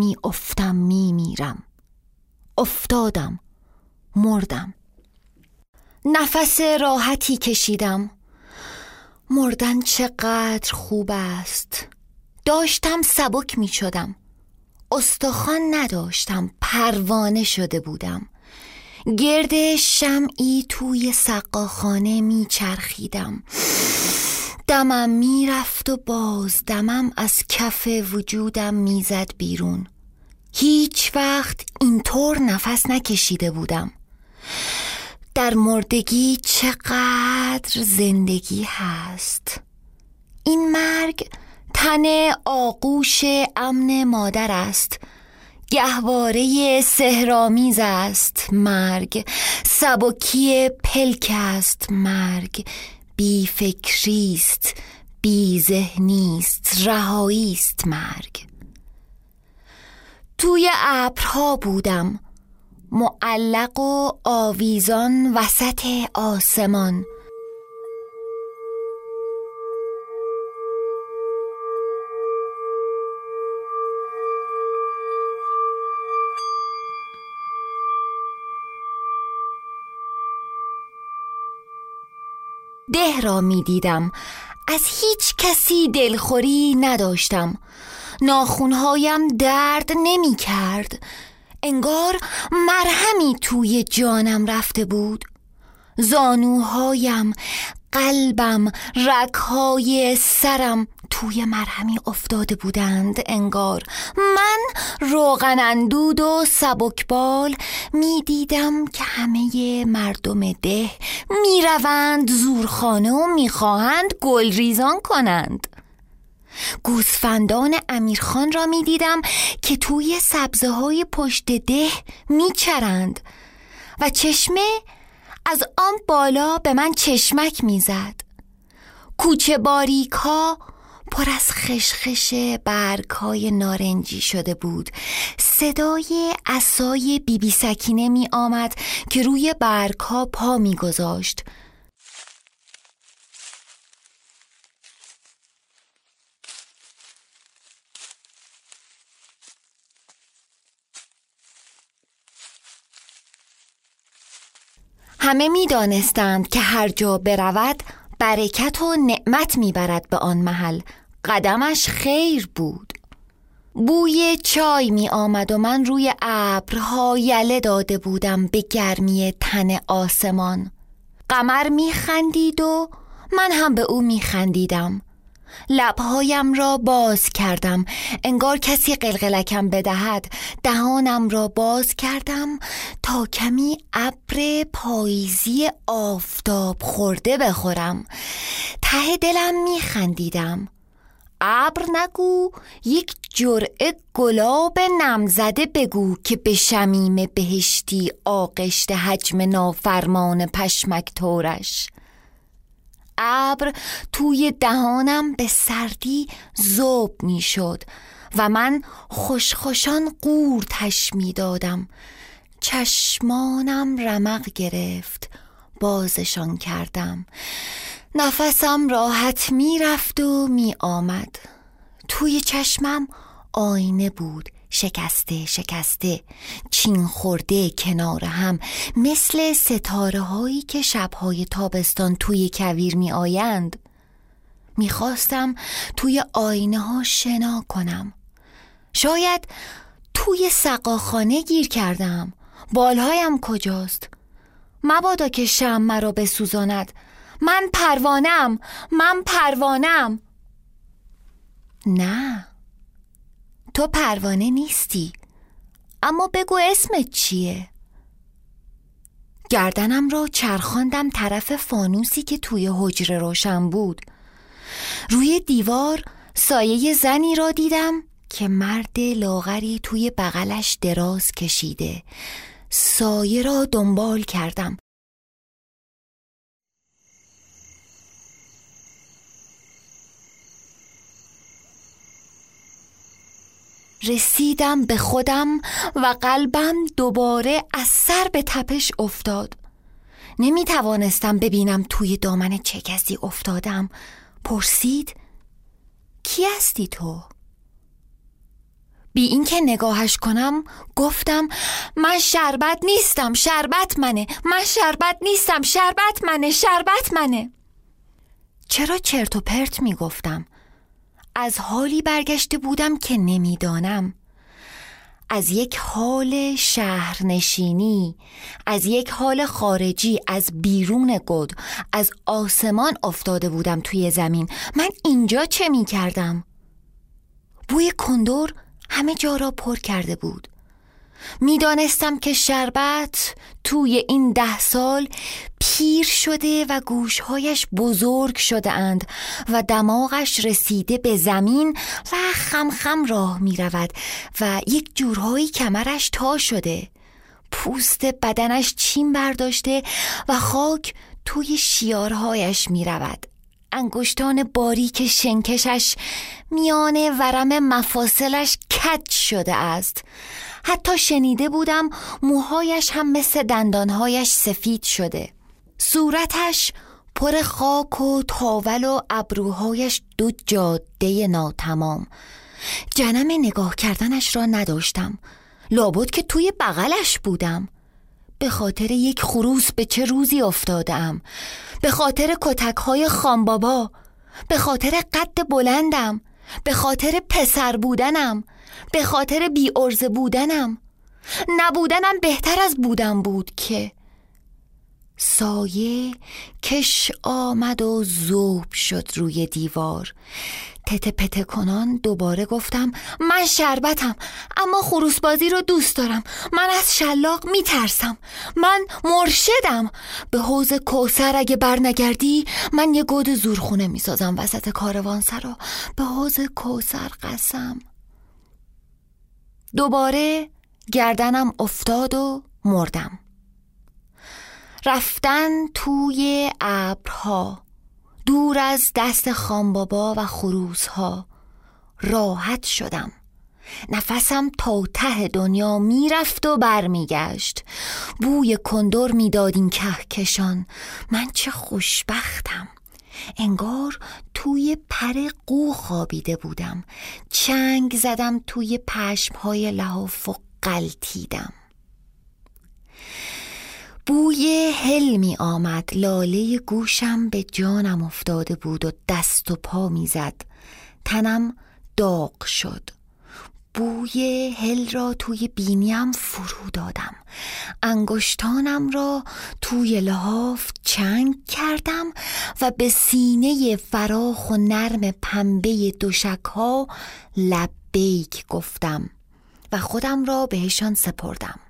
می افتم می میرم. افتادم مردم. نفس راحتی کشیدم. مردن چقدر خوب است. داشتم سبک می شدم. استخوان نداشتم پروانه شده بودم. گرد شمعی توی سقاخانه میچرخیدم دمم می‌رفت و باز دمم از کف وجودم می‌زد بیرون. هیچ وقت اینطور نفس نکشیده بودم. در مردگی چقدر زندگی هست. این مرگ تن آغوش امن مادر است. گهواره سهرامیز است مرگ. سبکی پلک است مرگ. بی فکریست بی ذهنیست رهایی است مرگ. توی ابرها بودم معلق و آویزان وسط آسمان. ده را می دیدم. از هیچ کسی دلخوری نداشتم. ناخونهایم درد نمی کرد. انگار مرهمی توی جانم رفته بود. زانوهایم قلبم رکهای سرم توی مرهمی افتاده بودند انگار من روغن اندود و سبکبال می‌دیدم که همه مردم ده می‌روند زورخانه و می‌خواهند گلریزان کنند. گوسفندان امیرخان را می‌دیدم که توی سبزه های پشت ده میچرند و چشمه از آن بالا به من چشمک می‌زد. کوچه باریک پر از خشخش برگ های نارنجی شده بود. صدای اسای بیبی بی سکینه می آمد که روی برگ ها پا می گذاشت همه می دانستند که هر جا برود برکت و نعمت می‌برد به آن محل. قدمش خیر بود. بوی چای می آمد و من روی ابرها یله داده بودم به گرمی تن آسمان. قمر می خندید و من هم به او می خندیدم. لبهایم را باز کردم. انگار کسی قلقلکم بدهد. دهانم را باز کردم تا کمی ابر پاییزی آفتاب خورده بخورم. ته دلم میخندیدم ابر نگو یک جرعه گلاب نمزده بگو که به شمیم بهشتی آغشت حجم نافرمان پشمک تورش. ابر توی دهانم به سردی زوب می‌شد و من خوشخوشان قورتش می‌دادم. چشمانم رمق گرفت بازشان کردم. نفسم راحت می‌رفت و می آمد توی چشمم آینه بود شکسته شکسته. چین خورده کنار هم مثل ستاره هایی که شبهای تابستان توی کویر می آیند می خواستم توی آینه ها شنا کنم. شاید توی سقاخانه گیر کردم. بالهایم کجاست؟ مبادا که شم مرا بسوزاند. من پروانم من پروانم. نه تو پروانه نیستی. اما بگو اسمت چیه؟ گردنم را چرخاندم طرف فانوسی که توی حجره روشن بود. روی دیوار سایه زنی را دیدم که مرد لاغری توی بغلش دراز کشیده. سایه را دنبال کردم. رسیدم به خودم و قلبم دوباره از سر به تپش افتاد. نمی توانستم ببینم توی دامن چه کسی افتادم. پرسید کی هستی تو؟ بی اینکه نگاهش کنم گفتم من شربت نیستم شربت منه من شربت نیستم شربت منه شربت منه. چرا چرت و پرت می گفتم از حالی برگشته بودم که نمی‌دانم. از یک حال شهرنشینی از یک حال خارجی از بیرون گد از آسمان افتاده بودم توی زمین. من اینجا چه می کردم؟ بوی کندور همه جا را پر کرده بود. می‌دانستم که شربت توی این ده سال پیر شده و گوشهایش بزرگ شده اند و دماغش رسیده به زمین و خمخم راه می رود و یک جورهایی کمرش تا شده. پوست بدنش چین برداشته و خاک توی شیارهایش می رود انگشتان باریک شنکشش میان ورم مفاصلش کج شده است. حتی شنیده بودم موهایش هم مثل دندانهایش سفید شده. صورتش پر خاک و تاول و ابروهایش دو جاده ناتمام. جنم نگاه کردنش را نداشتم. لابد که توی بغلش بودم. به خاطر یک خروس به چه روزی افتادم؟ به خاطر کتک های خانبابا؟ به خاطر قد بلندم؟ به خاطر پسر بودنم؟ به خاطر بی ارزه بودنم. نبودنم بهتر از بودن بود که. سایه کش آمد و زوب شد روی دیوار. تته پته کنان دوباره گفتم من شربتم اما خروسبازی رو دوست دارم. من از شلاق میترسم. من مرشدم. به حوز کوسر اگه برنگردی من یه گود زورخونه می‌سازم وسط کاروان سرا. به حوز کوسر قسم. دوباره گردنم افتاد و مردم. رفتن توی ابرها دور از دست خانبابا و خروسها راحت شدم. نفسم تا ته دنیا می‌رفت و برمیگشت. بوی کندور می‌داد این کهکشان. من چه خوشبختم. انگار توی پر قو خوابیده بودم. چنگ زدم توی پشمهای لحاف و قلتیدم بوی هل می آمد. لاله گوشم به جانم افتاده بود و دست و پا می تنم داغ شد. بوی هل را توی بینیم فرو دادم. انگشتانم را توی لحاف چنگ کردم و به سینه فراخ و نرم پنبه دوشک ها لبیک گفتم و خودم را بهشان سپردم.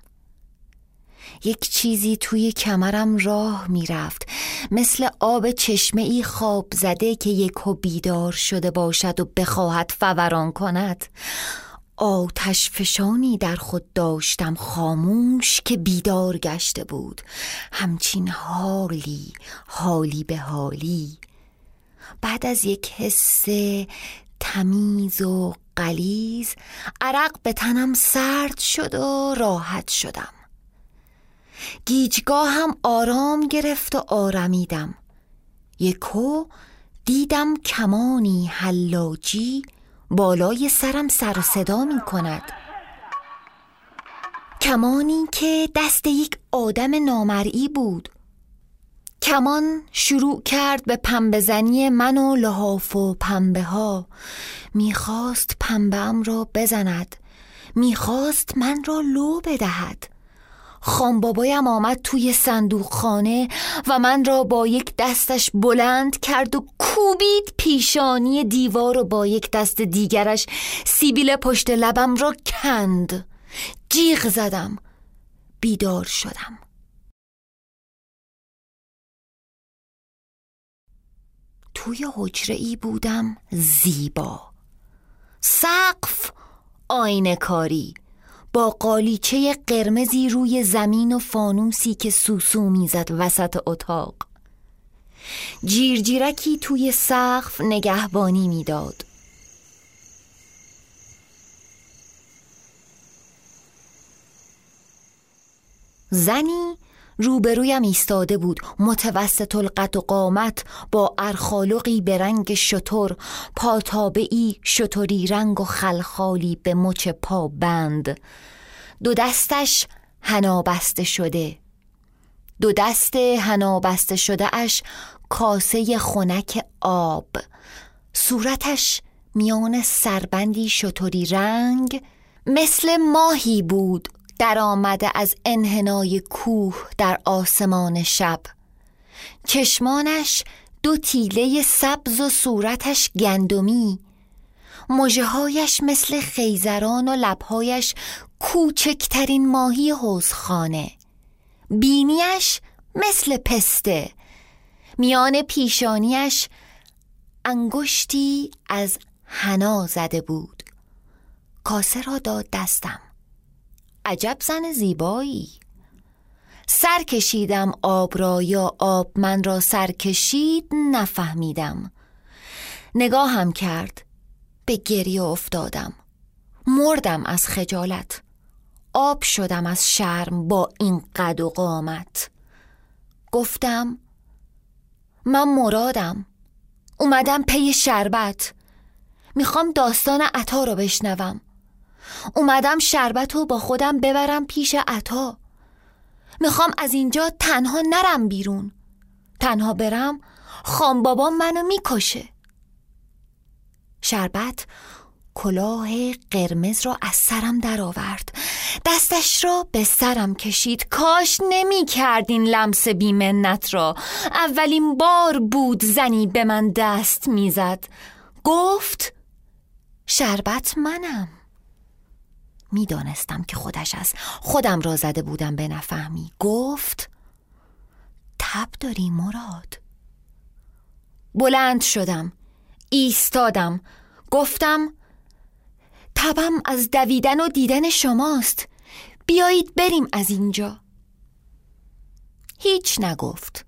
یک چیزی توی کمرم راه می‌رفت. مثل آب چشمه ای خواب زده که یک بیدار شده باشد و بخواهد فوران کند. آتش فشانی در خود داشتم خاموش که بیدار گشته بود. همچین حالی حالی به حالی. بعد از یک حس تمیز و قلیز عرق به تنم سرد شد و راحت شدم. گیجگاه هم آرام گرفت و آرمیدم. یکو دیدم کمانی حلاجی بالای سرم سر و صدا می کند. کمانی که دست یک آدم نامرئی بود. کمان شروع کرد به پنبه زنی من و لحاف و پنبه ها می‌خواست پنبه را بزند. می‌خواست من را لو بدهد. خان بابایم آمد توی صندوق خانه و من را با یک دستش بلند کرد و کوبید پیشانی دیوار و با یک دست دیگرش سیبیل پشت لبم را کند. جیغ زدم. بیدار شدم. توی حجره ای بودم زیبا. سقف آینه کاری. با قالیچه قرمزی روی زمین و فانوسی که سوسو می‌زد وسط اتاق. جیرجیرکی توی سقف نگهبانی می‌داد. زنی روبرویم ایستاده بود. متوسط القد و قامت با ارخالقی به رنگ شطور پاتابعی شطوری رنگ و خلخالی به مچ پا بند. دو دستش هنا بسته شده. دو دست هنا بسته شده اش کاسه خنک آب. صورتش میان سربندی شطوری رنگ مثل ماهی بود. در آمده از انحنای کوه در آسمان شب. چشمانش دو تیله سبز و صورتش گندمی. مجههایش مثل خیزران و لبهایش کوچکترین ماهی حوزخانه بینیش مثل پسته. میان پیشانیش انگشتی از حنا زده بود. کاسه را داد دستم. عجب زن زیبایی. سر کشیدم آب را یا آب من را سر کشید نفهمیدم. نگاهم کرد به گریه افتادم. مردم از خجالت. آب شدم از شرم با این قد و قامت. گفتم من مرادم. اومدم پی شربت. می‌خوام داستان عطا رو بشنوم. اومدم شربت رو با خودم ببرم پیش عطا. می‌خوام از اینجا تنها نرم بیرون. تنها برم خام بابام منو می‌کشه. شربت کلاه قرمز را از سرم درآورد. دستش را به سرم کشید. کاش نمی کردین لمس بیمنت را. اولین بار بود زنی به من دست می‌زد. گفت شربت منم. می‌دانستم که خودش است. خودم را زده بودم به نفهمی. گفت تب داری مراد. بلند شدم ایستادم. گفتم تبم از دویدن و دیدن شماست. بیایید بریم از اینجا. هیچ نگفت.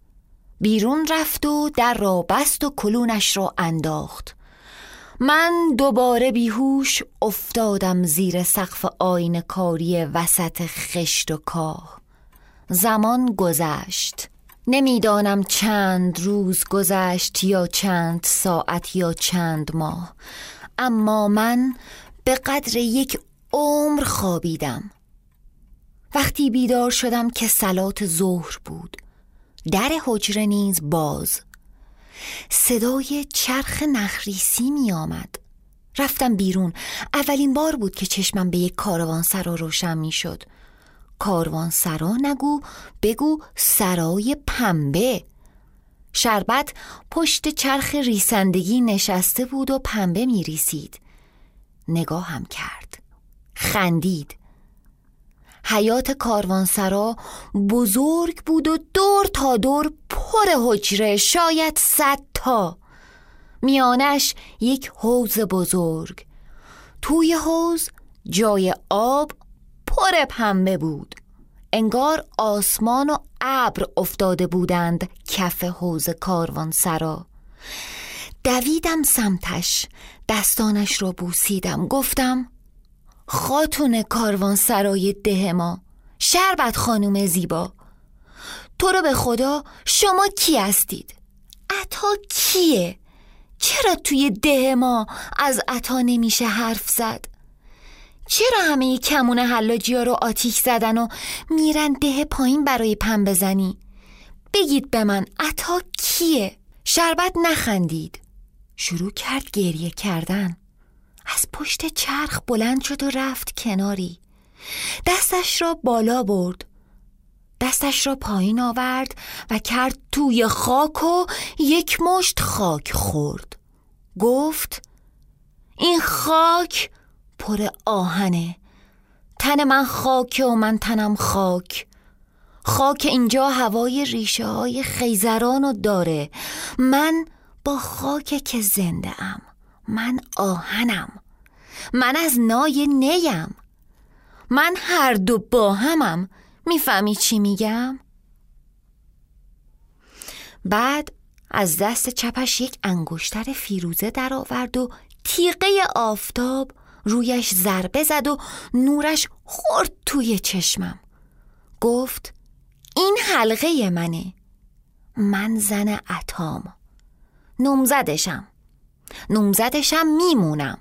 بیرون رفت و در را بست و کلونش را انداخت. من دوباره بیهوش افتادم زیر سقف آین کاری وسط خشت و کاه. زمان گذشت. نمی‌دانم چند روز گذشت یا چند ساعت یا چند ماه. اما من به قدر یک عمر خوابیدم. وقتی بیدار شدم که سلات ظهر بود. در حجره نیز باز صدای چرخ نخریسی می آمد رفتم بیرون. اولین بار بود که چشمم به یک کاروان سرا روشن می شد کاروان سرا نگو بگو سرای پنبه. شربت پشت چرخ ریسندگی نشسته بود و پنبه می ریسید نگاهم کرد. خندید. حیات کاروانسرا بزرگ بود و دور تا دور پر حجره شاید صد تا. میانش یک حوز بزرگ. توی حوز جای آب پر پنبه بود. انگار آسمان و ابر افتاده بودند کف حوز کاروانسرا. دویدم سمتش. دستانش را بوسیدم. گفتم خاتون کاروان سرای ده ما شربت خانوم زیبا تو رو به خدا شما کی هستید؟ عطا کیه؟ چرا توی ده ما از عطا نمیشه حرف زد؟ چرا همه کمون حلاجی ها رو آتیش زدن و میرن ده پایین برای پن بزنی؟ بگید به من عطا کیه؟ شربت نخندید شروع کرد گریه کردن از پشت چرخ بلند شد و رفت کناری. دستش را بالا برد. دستش را پایین آورد و کرد توی خاک و یک مشت خاک خورد. گفت این خاک پر آهنه. تن من خاک و من تنم خاک. خاک اینجا هوای ریشه های خیزران و داره. من با خاک که زنده ام. من آهنم. من از نای نیم. من هر دو با همم می‌فهمی چی میگم؟ بعد از دست چپش یک انگشتر فیروزه در آورد و تیقه آفتاب رویش ضربه زد و نورش خورد توی چشمم. گفت این حلقه منه. من زن اتام نومزدشم. نومزدشم میمونم.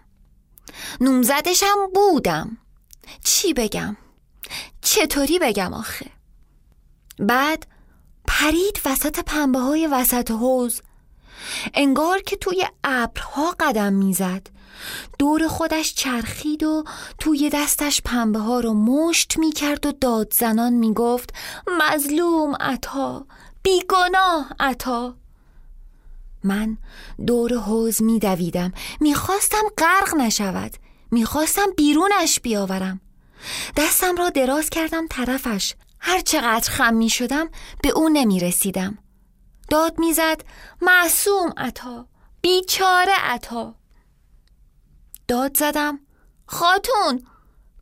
نومزدشم بودم. چی بگم؟ چطوری بگم آخه؟ بعد پرید وسط پنبه های وسط حوز انگار که توی ابرها قدم می‌زد. دور خودش چرخید و توی دستش پنبه ها رو مشت می‌کرد و داد زنان می‌گفت مظلوم عطا بیگناه عطا. من دور حوز میدویدم. می‌خواستم غرق نشود. می‌خواستم بیرونش بیاورم. دستم را دراز کردم طرفش. هر چقدر خم می شدم به او نمی رسیدم داد می‌زد معصوم عطا بیچاره عطا. داد زدم خاتون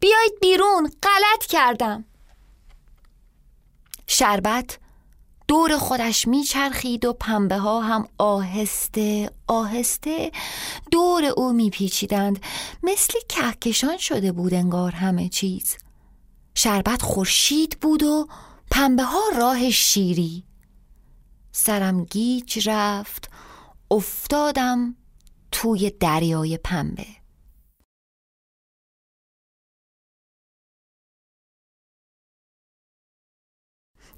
بیایید بیرون غلط کردم. شربت دور خودش میچرخید و پنبه ها هم آهسته آهسته دور او میپیچیدند. مثل کهکشان شده بود انگار همه چیز. شربت خورشید بود و پنبه ها راه شیری. سرم گیج رفت افتادم توی دریای پنبه.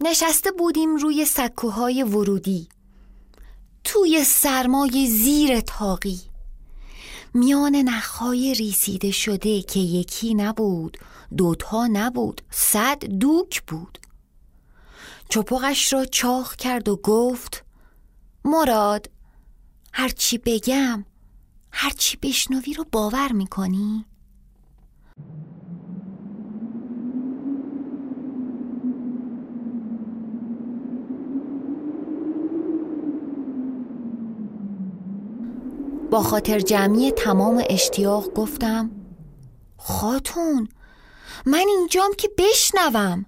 نشسته بودیم روی سکوهای ورودی توی سرمای زیر تاقی میان نخهای ریسیده شده که یکی نبود دوتا نبود صد دوک بود چپقش را چاخ کرد و گفت مراد هرچی بگم هرچی بشنوی رو باور می‌کنی؟ با خاطر جمعی تمام اشتیاق گفتم خاتون من اینجام که بشنوم.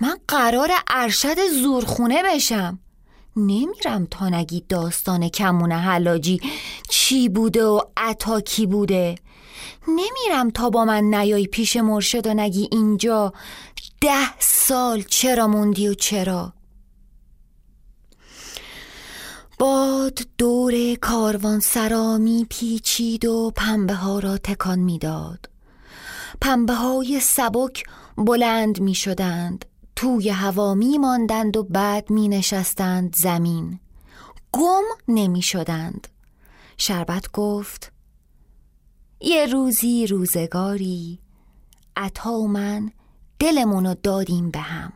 من قرار ارشد زورخونه بشم. نمیرم تا نگی داستان کمون حلاجی چی بوده و عطا کی بوده. نمیرم تا با من نیای پیش مرشد و نگی اینجا. ده سال چرا موندی و چرا؟ باد دور کاروان سرامی پیچید و پنبه ها را تکان می‌داد. پنبه های سبک بلند می شدند توی هوا می ماندند و بعد می نشستند زمین. گم نمی شدند شربت گفت یه روزی روزگاری عطا و من دلمونو دادیم به هم.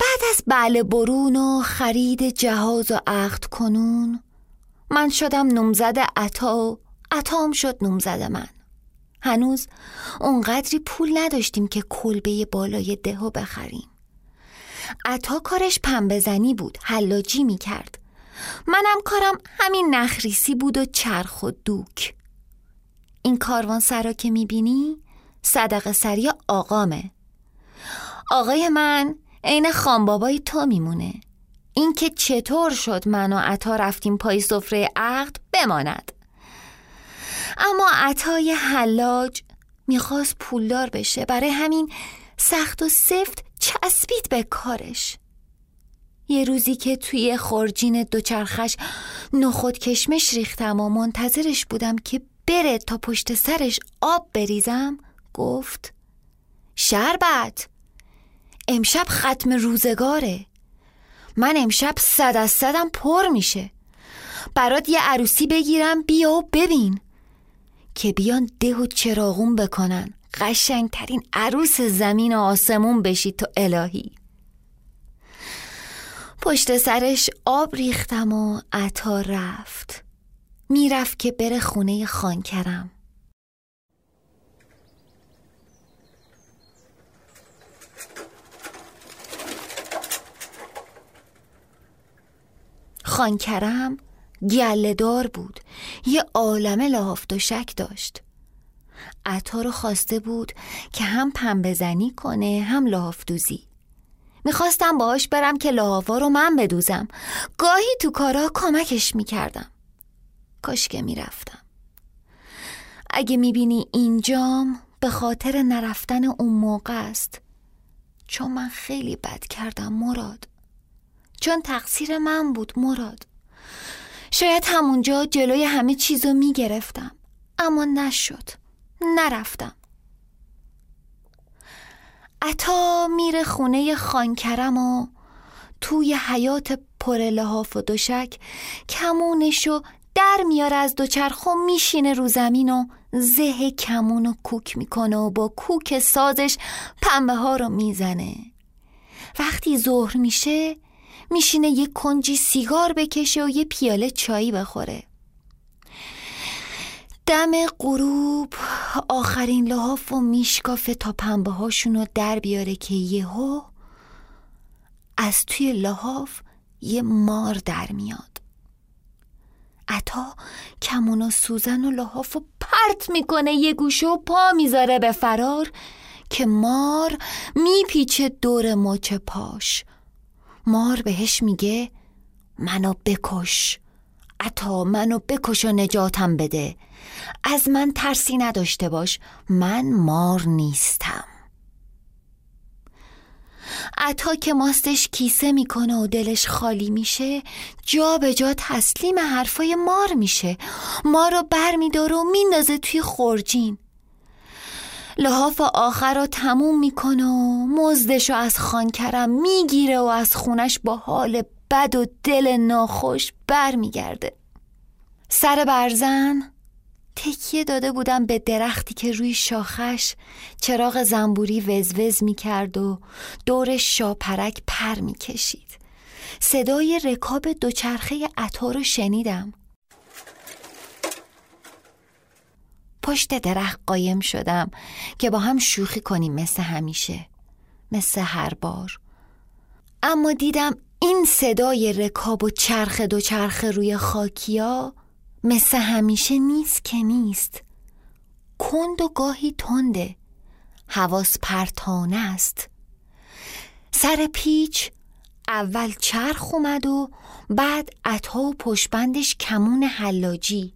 بعد از بله برون و خرید جهاز و عقد کنون من شدم نمزد عطا و عطام شد نمزد من. هنوز اونقدری پول نداشتیم که کلبه بالای دهو بخریم. عطا کارش پنبزنی بود حلاجی می‌کرد. منم کارم همین نخریسی بود و چرخ و دوک. این کاروان سرا که می‌بینی صدق سری آقامه. آقای من عین خانبابای تو میمونه. اینکه چطور شد من و عطا رفتیم پای سفره عقد بماند. اما عطای حلاج می‌خواست پولدار بشه. برای همین سخت و سفت چسبید به کارش. یه روزی که توی خورجین دوچرخش نخود کشمش ریختم و منتظرش بودم که بره تا پشت سرش آب بریزم گفت شربت! امشب ختم روزگاره. من امشب صد از صدم پر میشه. برات یه عروسی بگیرم بیا و ببین. که بیان ده و چراغون بکنن. قشنگترین عروس زمین و آسمون بشی تو الهی. پشت سرش آب ریختم و عطا رفت. می‌رفت که بره خونه خانکرم. خانکرم گلهدار بود. یه عالم لحاف شک داشت. عطا رو خواسته بود که هم پنبه زنی کنه هم لحاف دوزی. می‌خواستم باهاش برم که لحافا رو من بدوزم. گاهی تو کارا کمکش می‌کردم. کاش که می‌رفتم. اگه می‌بینی اینجام به خاطر نرفتن اون موقع است چون من خیلی بد کردم مراد. چون تقصیر من بود مراد. شاید همونجا جلوی همه چیزو می‌گرفتم اما نشد. نرفتم. عطا میره خونه خانکرم و توی حیات پر لحاف و دوشک کمونشو در میاره از دوچرخ و میشینه رو زمین و زه کمون و کوک می‌کنه و با کوک سازش پنبه ها رو می‌زنه. وقتی ظهر میشه میشینه یه کنجی سیگار بکشه و یه پیاله چایی بخوره. دم غروب آخرین لحاف و میشکافه تا پنبه هاشون در بیاره که یهو از توی لحاف یه مار در میاد. عطا کمون و سوزن و لحاف و پرت می‌کنه یه گوشه و پا می‌ذاره به فرار که مار میپیچه دور مچ پاش. مار بهش میگه منو بکش. عطا منو بکش و نجاتم بده. از من ترسی نداشته باش من مار نیستم. عطا که ماستش کیسه می‌کنه و دلش خالی میشه جا به جا تسلیم حرفای مار میشه. ما رو بر میداره و میندازه توی خورجین لحاف آخر رو تموم می‌کنه و مزدش رو از خانکرم می‌گیره و از خونش با حال بد و دل ناخوش بر میگرده سر برزن تکیه داده بودم به درختی که روی شاخش چراغ زنبوری وزوز می کرد و دور شاپرک پر می کشید. صدای رکاب دوچرخه عطا رو شنیدم. پشت درخت قایم شدم که با هم شوخی کنیم مثل همیشه. مثل هر بار. اما دیدم این صدای رکاب و چرخ دوچرخه روی خاکیا مثل همیشه نیست که نیست کند و گاهی تنده حواس پرتانه است سر پیچ اول چرخ اومد و بعد عطا و پشبندش کمون حلاجی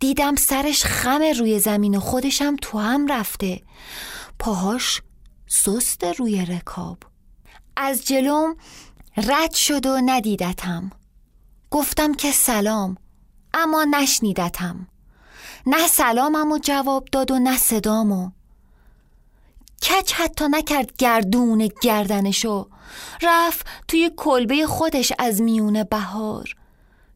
دیدم سرش خم روی زمین و خودشم تو هم رفته. پاهاش سست روی رکاب. از جلوم رد شد و ندیدتم. گفتم که سلام اما نشنیدتم. نه سلامم و جواب داد و نه صدامو کچ حتی نکرد گردون گردنشو. رفت توی کلبه خودش از میون بهار.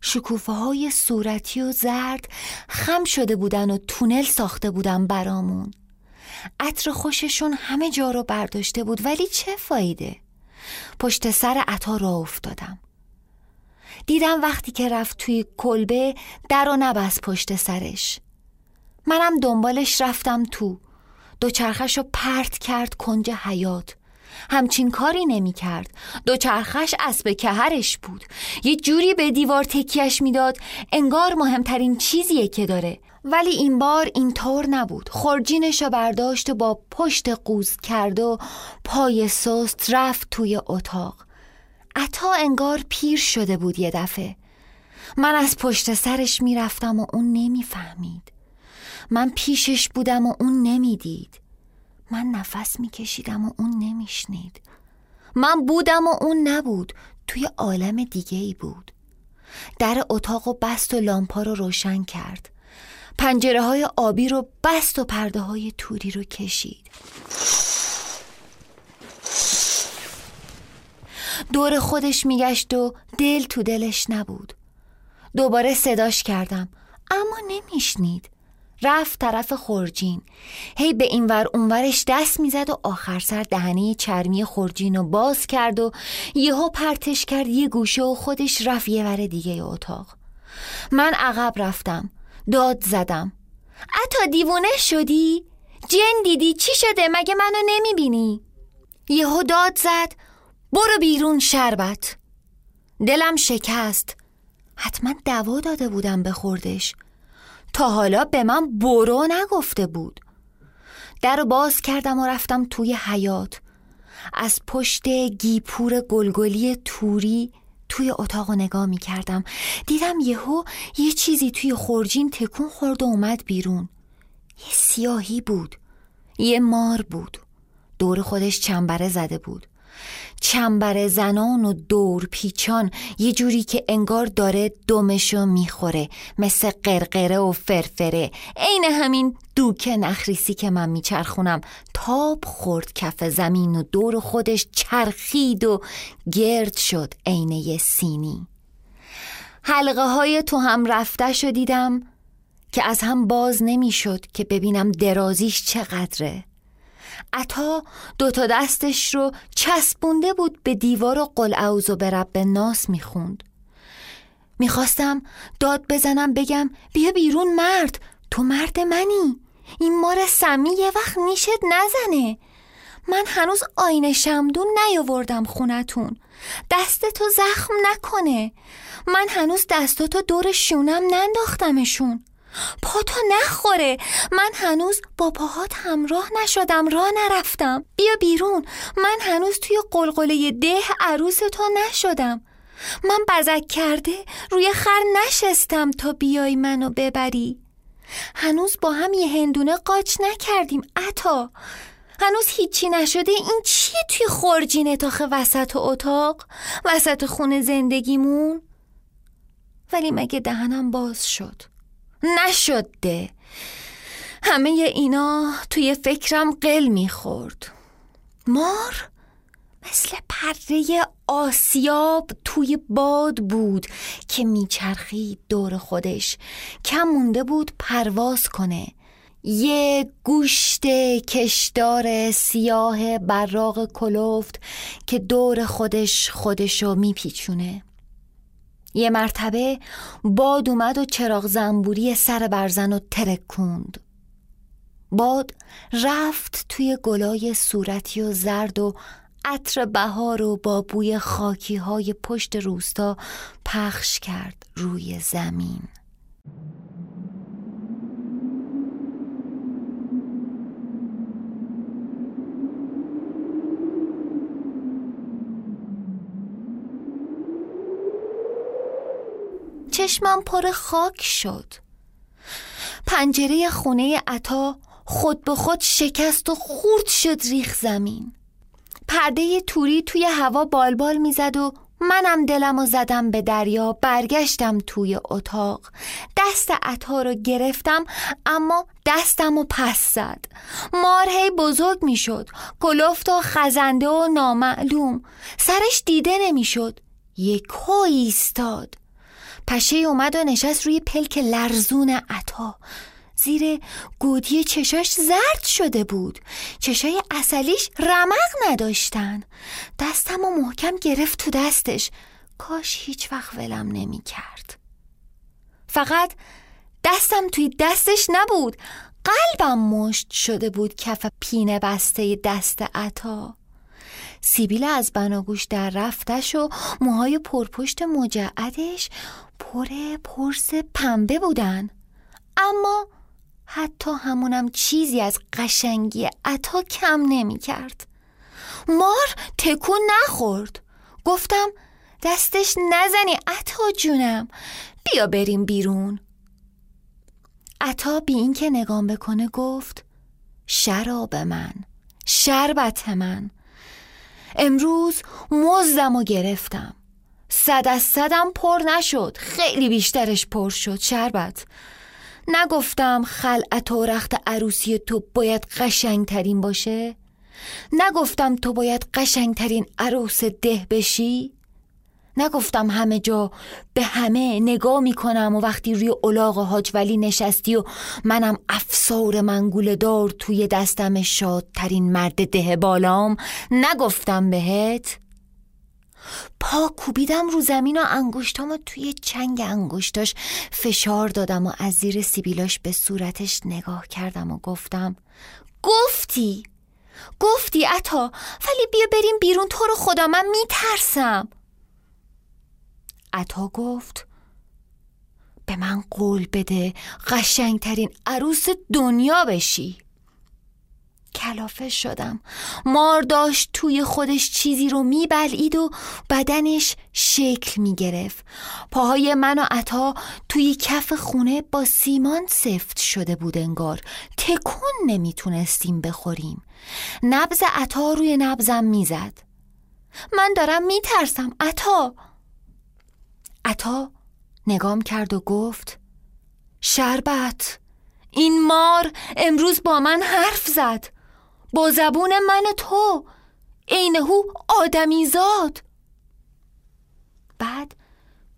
شکوفه های صورتی و زرد خم شده بودن و تونل ساخته بودن برامون. عطر خوششون همه جا رو برداشته بود ولی چه فایده؟ پشت سر عطا را افتادم. دیدم وقتی که رفت توی کلبه در و نبست پشت سرش. منم دنبالش رفتم تو. دوچرخش رو پرت کرد کنج حیات همچین کاری نمی کرد دوچرخش اسب کهرش بود. یه جوری به دیوار تکیش می‌داد انگار مهمترین چیزیه که داره. ولی این بار اینطور نبود. خورجینش رو برداشت و با پشت قوز کرد و پای سست رفت توی اتاق. عطا انگار پیر شده بود یه دفعه. من از پشت سرش می‌رفتم و اون نمی‌فهمید. من پیشش بودم و اون نمی‌دید. من نفس میکشیدم و اون نمیشنید. من بودم و اون نبود. توی عالم دیگه ای بود. در اتاق و بست و لامپا رو روشن کرد. پنجره های آبی رو بست و پرده های توری رو کشید. دور خودش میگشت و دل تو دلش نبود. دوباره صداش کردم. اما نمیشنید. رفت طرف خورجین هی به اینور اونورش دست می‌زد و آخر سر دهنه چرمی خورجین رو باز کرد و یهو پرتش کرد یه گوشه و خودش رفت یه ور دیگه اتاق. من عقب رفتم. داد زدم. اتا دیوونه شدی؟ جن دیدی؟ چی شده؟ مگه منو نمی‌بینی؟ یهو داد زد. برو بیرون شربت. دلم شکست. حتما دوا داده بودم به خوردش. تا حالا به من برو نگفته بود. در رو باز کردم و رفتم توی حیات از پشت گیپور گلگلی توری توی اتاق و نگاه می کردم. دیدم یهو یه چیزی توی خورجین تکون خورد و اومد بیرون. یه سیاهی بود. یه مار بود. دور خودش چنبره زده بود. چنبر زنان و دور پیچان یه جوری که انگار داره دمشو می‌خوره مثل قرقره و فرفره. عین همین دوک نخریسی که من میچرخونم. تاب خورد کف زمین و دور خودش چرخید و گرد شد عین سینی. حلقه های تو هم رفته شدیدم که از هم باز نمی‌شد که ببینم درازیش چقدره. عطا دوتا دستش رو چسبونده بود به دیوار و قل اعوذ و برب ناس می‌خوند. می‌خواستم داد بزنم بگم بیا بیرون مرد تو مرد منی. این مار سمی یه وقت نیشت نزنه. من هنوز آینه شمدون نیاوردم خونتون. دست تو زخم نکنه. من هنوز دستاتو دور شونم ننداختمشون. پاتو نخوره. من هنوز با پاهات همراه نشدم راه نرفتم. بیا بیرون. من هنوز توی قلقله ده عروس تو نشدم. من بزک کرده روی خر نشستم تا بیای منو ببری. هنوز با هم یه هندونه قاچ نکردیم عطا. هنوز هیچی نشده. این چیه توی خورجین تاخه وسط اتاق؟ وسط خونه زندگیمون؟ ولی مگه دهنم باز شد؟ نشده. همه اینا توی فکرم قل می‌خورد. مار مثل پره آسیاب توی باد بود که میچرخید دور خودش. کم مونده بود پرواز کنه. یه گوشت کشدار سیاه براغ کلوفت که دور خودش خودشو میپیچونه. یه مرتبه باد اومد و چراغ زنبوری سر برزن و ترکوند. باد رفت توی گلای صورتی و زرد و عطر بهار و با بوی خاکی های پشت روستا پخش کرد روی زمین. چشمم پر خاک شد. پنجره خونه عطا خود به خود شکست و خورد شد ریخ زمین. پرده توری توی هوا بالبال می‌زد و منم دلم و زدم به دریا برگشتم توی اتاق. دست عطا رو گرفتم اما دستم و پس زد. مارهی بزرگ می‌شد. کلفت و خزنده و نامعلوم. سرش دیده نمی‌شد. یک ایستاد. پشه اومد و نشست روی پلک لرزون عطا. زیر گودی چشاش زرد شده بود. چشای اصلیش رمق نداشتن. دستم و محکم گرفت تو دستش. کاش هیچ وقت ولم نمی کرد. فقط دستم توی دستش نبود. قلبم مشت شده بود کف پینه بسته دست عطا. سیبیل از بناگوش در رفتش و موهای پرپشت مجعدش پر پرس پنبه بودن. اما حتی همونم چیزی از قشنگی عطا کم نمی کرد مار تکون نخورد. گفتم دستش نزنی عطا جونم. بیا بریم بیرون. عطا بی این که نگام بکنه گفت شراب من شربت من. امروز مزدم و گرفتم. صد از صدم پر نشد. خیلی بیشترش پر شد شربت. نگفتم خلعت و رخت عروسی تو باید قشنگترین باشه؟ نگفتم تو باید قشنگترین عروس ده بشی؟ نگفتم همه جا به همه نگاه می‌کنم و وقتی روی الاغ حاج ولی نشستی و منم افسار منگول دار توی دستم شادترین مرد ده بالام نگفتم بهت. پا کوبیدم رو زمین و انگشتامو توی چنگ انگشتاش فشار دادم و از زیر سیبیلاش به صورتش نگاه کردم و گفتم گفتی؟ گفتی عطا ولی بیا بریم بیرون تو رو خدا من میترسم. عطا گفت به من قول بده قشنگترین عروس دنیا بشی. کلافه شدم. مار داشت توی خودش چیزی رو میبلعید و بدنش شکل می‌گرفت. پاهای من و عطا توی کف خونه با سیمان سفت شده بود انگار. تکون نمی‌تونستیم بخوریم. نبز عطا روی نبزم می‌زد. من دارم میترسم عطا. عطا نگام کرد و گفت شربت این مار امروز با من حرف زد با زبون من تو عینهو آدمی زاد. بعد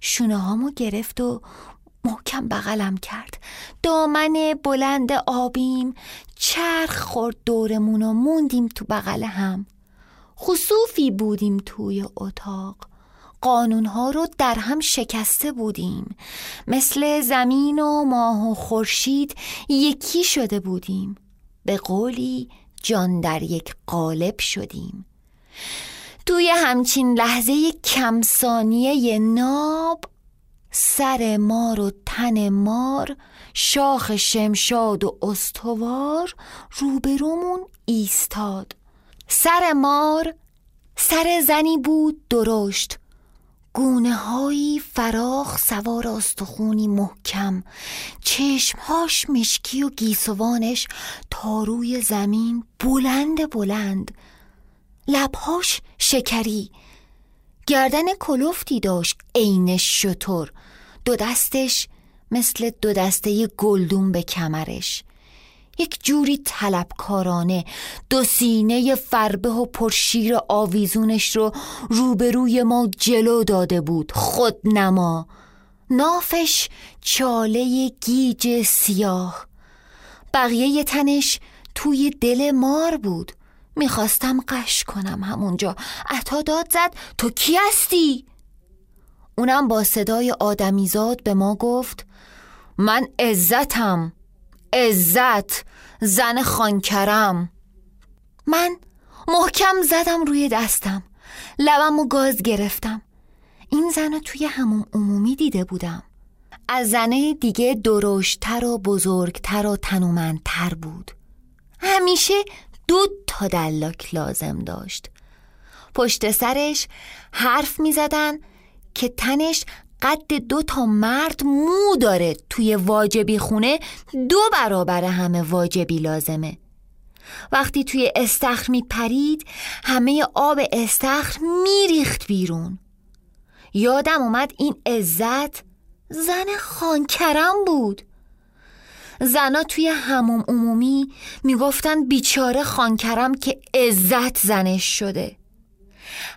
شونه هامو گرفت و محکم بغلم کرد. دامن بلند آبیم چرخ خورد دورمون و موندیم تو بغل هم. خصوفی بودیم توی اتاق. قانونها رو در هم شکسته بودیم. مثل زمین و ماه و خورشید یکی شده بودیم. به قولی جان در یک قالب شدیم. توی همچین لحظه کم ثانیه ناب سر مار و تن مار شاخ شمشاد و استوار روبرومون ایستاد. سر مار سر زنی بود درشت. گونه هایی فراخ سوار استخونی محکم. چشمهاش مشکی و گیسوانش تا روی زمین بلند بلند. لبهاش شکری. گردن کلفتی داشت عین شطور دو دستش مثل دو دسته گلدون به کمرش. یک جوری طلبکارانه دو سینه فربه و پرشیر آویزونش رو روبروی ما جلو داده بود خود نما نافش چاله گیج سیاه. بقیه تنش توی دل مار بود. می‌خواستم قش کنم همونجا. عطا داد زد تو کی هستی؟ اونم با صدای آدمیزاد به ما گفت من عزتم. عزت زن خانکرم. من محکم زدم روی دستم لبم و گاز گرفتم. این زن توی همون عمومی دیده بودم. از زنه دیگه درشتر و بزرگتر و تنومندتر بود. همیشه دو تا دلاک لازم داشت. پشت سرش حرف می زدن که تنش قد دو تا مرد مو داره توی واجبی خونه دو برابر همه واجبی لازمه. وقتی توی استخر می پرید همه آب استخر میریخت بیرون. یادم اومد این عزت زن خانکرم بود. زنا توی هموم عمومی می‌گفتن بیچاره خانکرم که عزت زنش شده.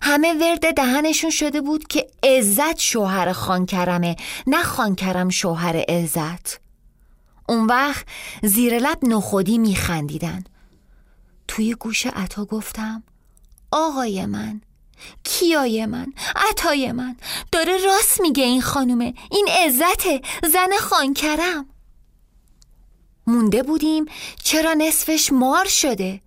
همه ورد دهنشون شده بود که عزت شوهر خانکرمه نه خانکرم شوهر عزت. اون وقت زیر لب نخودی میخندیدن. توی گوش عطا گفتم آقای من کیای من عطای من داره راست میگه این خانومه این عزت زن خانکرم. مونده بودیم چرا نصفش مار شده؟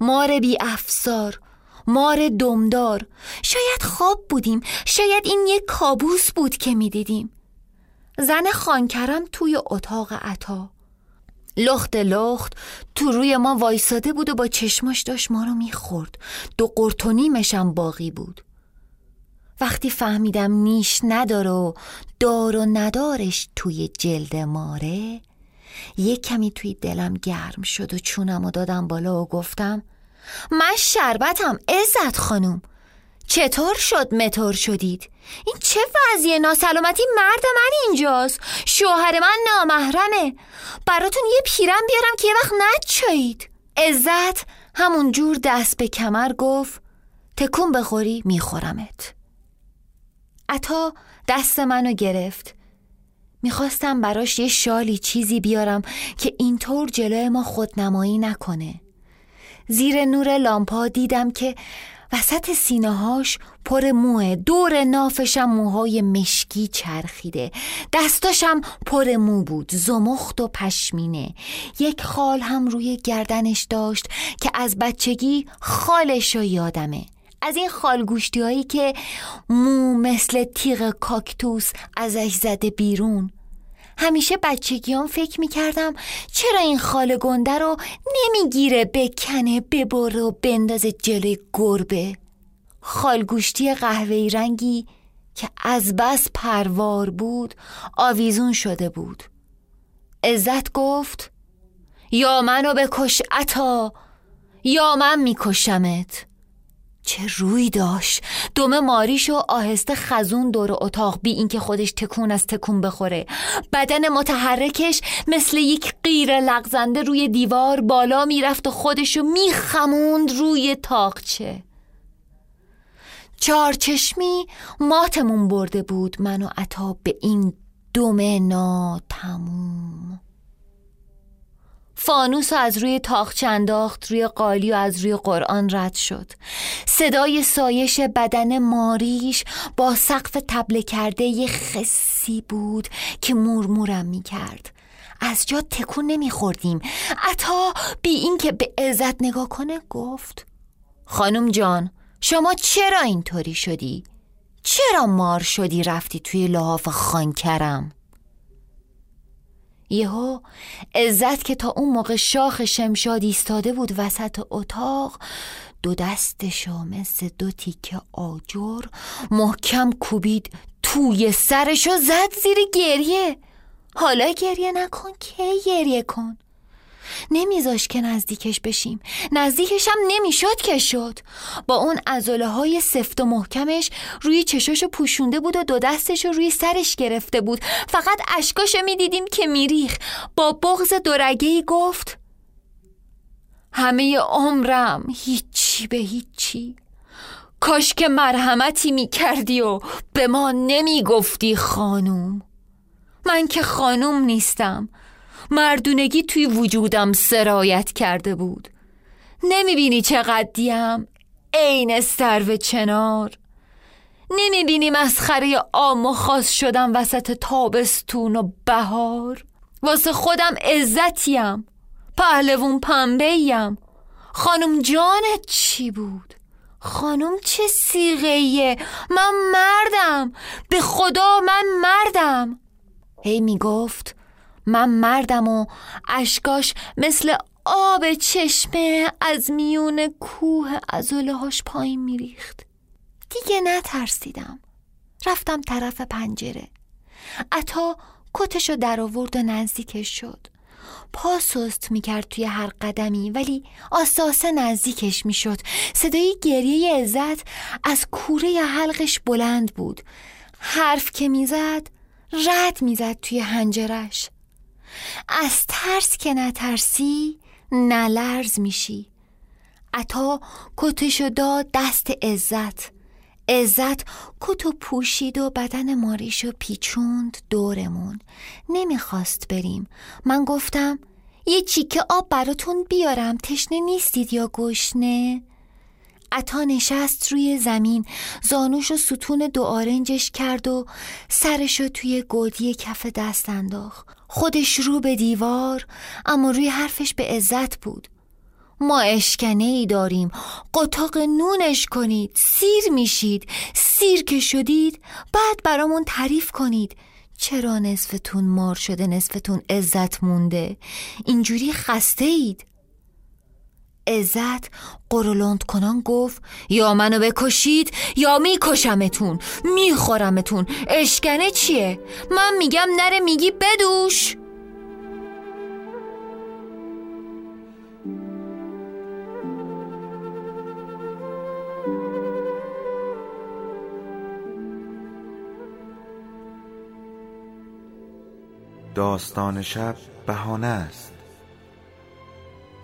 مار بی افسار مار دمدار. شاید خواب بودیم شاید این یک کابوس بود که می‌دیدیم. زن خانکرم توی اتاق عطا. لخت لخت تو روی ما وایساده بود و با چشماش داشت ما رو می‌خورد. دو قرتونیمشم باقی بود. وقتی فهمیدم نیش نداره و دار و ندارش توی جلد ماره یک کمی توی دلم گرم شد و چونم و دادم بالا و گفتم من شربتم. عزت خانوم چطور شد متور شدید؟ این چه وضعیه؟ ناسلامتی مرد من اینجاست. شوهر من نامحرمه. براتون یه پیرم بیارم که یه وقت نچایید. عزت همون جور دست به کمر گفت تکون بخوری میخورمت. عطا دست منو گرفت. می‌خواستم براش یه شالی چیزی بیارم که اینطور جلوی ما خودنمایی نکنه. زیر نور لامپا دیدم که وسط سینه هاش پر موه. دور نافشم موهای مشکی چرخیده. دستاشم پر مو بود زمخت و پشمینه. یک خال هم روی گردنش داشت که از بچگی خالش رو یادمه. از این خالگوشتی هایی که مو مثل تیغ کاکتوس ازش زده بیرون. همیشه بچگیان فکر می‌کردم چرا این خال گنده رو نمی‌گیره بکنه ببره و بندازه جلوی گربه. خالگوشتی قهوه‌ای رنگی که از بس پروار بود آویزون شده بود. عزت گفت یا منو بکش عطا یا من میکشمت. چه روی داشت. دم ماریشو آهسته خزون دور اتاق بی اینکه خودش تکون از تکون بخوره. بدن متحرکش مثل یک غیر لغزنده روی دیوار بالا می‌رفت و خودشو میخموند روی تاقچه. چارچشمی ماتمون برده بود من و عطا به این دم ناتموم. فانوس از روی تاخچه انداخت روی قالی و از روی قرآن رد شد صدای سایش بدن ماریش با سقف تبله کرده یه خسی بود که مورمورم می کرد از جا تکون نمی خوردیم عطا بی اینکه به عزت نگاه کنه گفت خانم جان شما چرا اینطوری شدی؟ چرا مار شدی رفتی توی لحاف خانکرم؟ یهو عزت که تا اون موقع شاخ شمشاد ایستاده بود وسط اتاق دو دستشو مثل دو تیکه آجر محکم کوبید توی سرشو زد زیر گریه. حالا گریه نکن که گریه کن؟ نمیذاش که نزدیکش بشیم. نزدیکش هم نمی‌شد که شد. با اون ازوله های سفت و محکمش روی چشاشو پوشونده بود و دو دستش روی سرش گرفته بود. فقط اشکاشو می‌دیدیم که میریخ. با بغز دورگهی گفت همه عمرم هیچی به هیچی. کاش که مرحمتی می‌کردی و به ما نمی‌گفتی خانوم. من که خانوم نیستم. مردونگی توی وجودم سرایت کرده بود. نمی‌بینی چقدر دیم عین سرو چنار. نمی‌بینی مسخره آم و خاص شدم وسط تابستون و بهار. واسه خودم عزتیم پهلوون پنبهیم خانم جانت چی بود؟ خانم چه سیغهیه من مردم. به خدا من مردم. هی می‌گفت من مردم و اشکاش مثل آب چشمه از میون کوه ازوله هاش پایین میریخت. دیگه نترسیدم. رفتم طرف پنجره. عطا کتشو در آورد و نزدیکش شد. پا سست می‌کرد توی هر قدمی ولی آساسه نزدیکش می‌شد. صدای گریه عزت از کوره حلقش بلند بود. حرف که می‌زد رد می‌زد توی هنجرش از ترس که نترسی نلرز میشی. عطا کتشو داد دست عزت. عزت کتو پوشید و بدن ماریشو پیچوند دورمون. نمی‌خواست بریم. من گفتم یه چیکه آب براتون بیارم. تشنه نیستید یا گشنه؟ عطا نشست روی زمین. زانوش و ستون دو آرنجش کرد و سرشو توی گودی کف دست انداخت. خودش رو به دیوار اما روی حرفش به عزت بود. ما اشکنه ای داریم. قطاق نونش کنید. سیر میشید. سیر که شدید بعد برامون تعریف کنید. چرا نصفتون مار شده نصفتون عزت مونده؟ اینجوری خسته اید عزت قرولند کنان گفت یا منو بکشید یا میکشمتون میخورمتون. اشکنه چیه؟ من میگم نره میگی بدوش. داستان شب بهانه است.